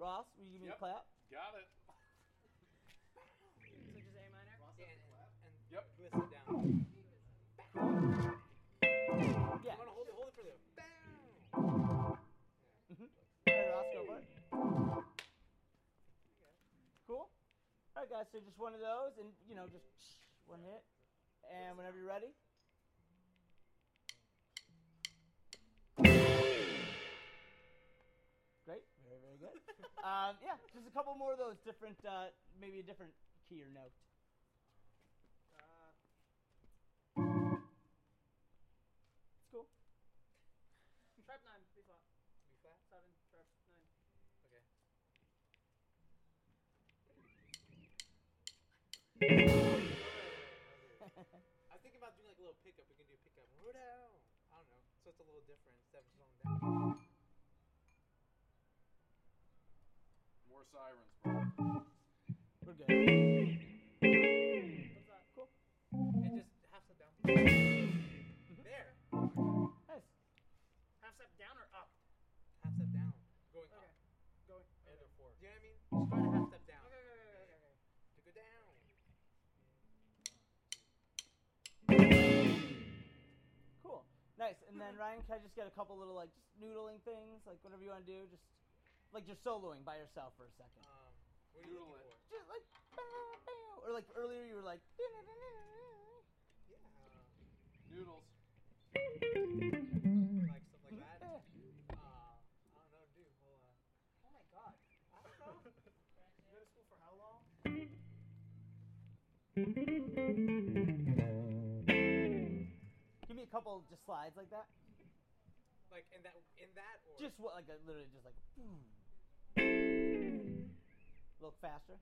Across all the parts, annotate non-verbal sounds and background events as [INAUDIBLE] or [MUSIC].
Ross, will you give me Yep. a clap? Got it. So just A minor. Yeah, and, and Yep. twist it down. Yeah. You wanna hold it, hold it for the bang. Mhm. All right, Ross, go for it. Cool. All right, guys. So just one of those, and you know, just one hit, and whenever you're ready. Good. um, yeah, just a couple more of those different, uh, maybe a different key or note. Uh, It's cool. sharp nine. B flat. B flat. Seven. Sharp nine. Okay. [LAUGHS] I was thinking about doing like a little pickup. We can do pickup. Down. I don't know. So it's a little different instead of slowing down. More sirens, bro. We're good. What's that? Cool. And just half step down. Mm-hmm. There. Nice. Half step down or up? Half step down. Going Okay. up. Going. And a four. Do you know what I mean? Just try to half step down. Okay. Okay. Okay. Okay. okay. To go down. Cool. Nice. And then [LAUGHS] Ryan, can I just get a couple little like just noodling things, like whatever you want to do, just like you're soloing by yourself for a second. Um, what are you looking Doodle it. for? Just like or like earlier you were like Yeah. Noodles. Like stuff like that. Uh, I don't know, dude. Well, uh, Oh my god. I don't know. [LAUGHS] You go to school for how long? Give me a couple just slides like that. Like in that, in that, or Just what like a, literally just like a little faster.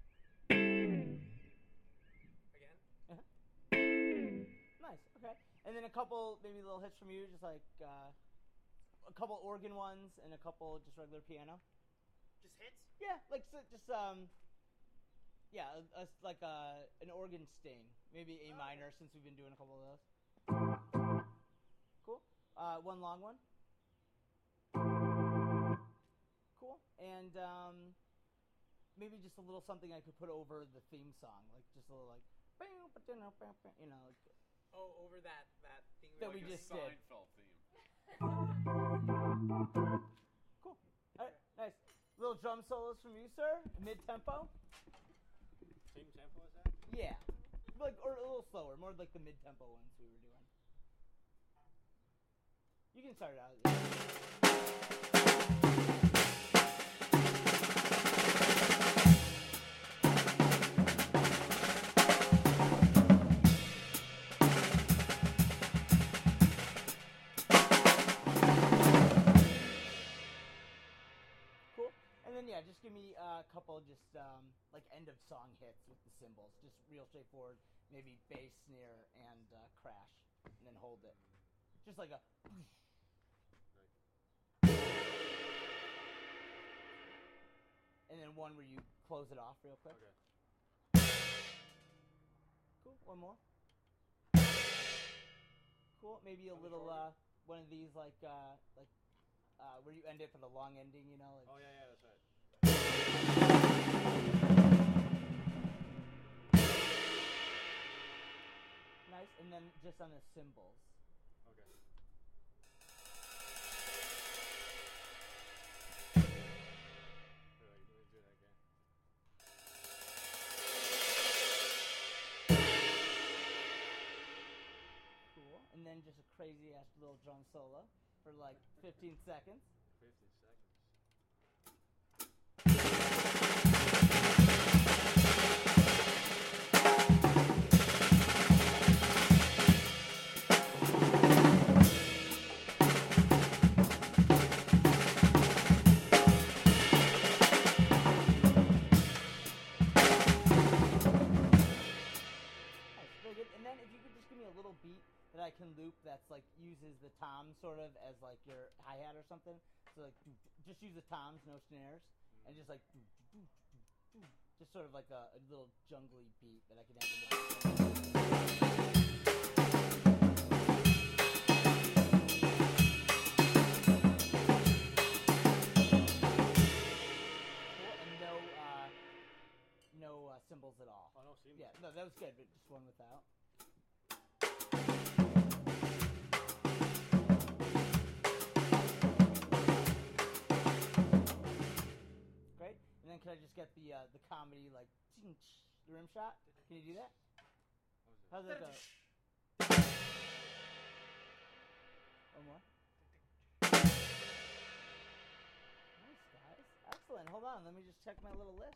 again. Uh -huh. Nice. Okay. And then a couple maybe little hits from you, just like uh, a couple organ ones and a couple just regular piano. Just hits. Yeah, like so just um, yeah, a, a- like uh, an organ sting, maybe A minor, since we've been doing a couple of those. Cool. Uh, one long one. And um, maybe just a little something I could put over the theme song, like just a little like, you know, like, Oh, over that that thing. That were we Like a just did. Seinfeld theme. cool. All right, nice. Little drum solos from you, sir. Mid tempo. Same tempo as that? Yeah, like or a little slower, more like the mid tempo ones we were doing. You can start it out. Just give me a couple just um, like end of song hits with the cymbals, just real straightforward. Maybe bass, snare, and uh, crash, and then hold it, just like a. And then one where you close it off real quick. Okay. Cool. One more. Cool. Maybe a How little uh, one of these like uh, like uh, where you end it for the long ending, you know, like Oh yeah, yeah, that's right. Nice. And then just on the cymbals. Okay. And then just a crazy ass little drum solo for like 15 seconds. Loop that's like uses the tom sort of as like your hi hat or something. So like do- just use the toms, no snares, mm-hmm. and just like do- do- just sort of like a, a little jungly beat that I can have in the background. Cool. cymbals uh, uh, at all. Oh no. Yeah, no, that was good, but just one without. I just get the uh, the comedy like the rim shot? Can you do that? How's that go? One more. Nice guys. Excellent. Hold on. Let me just check my little list.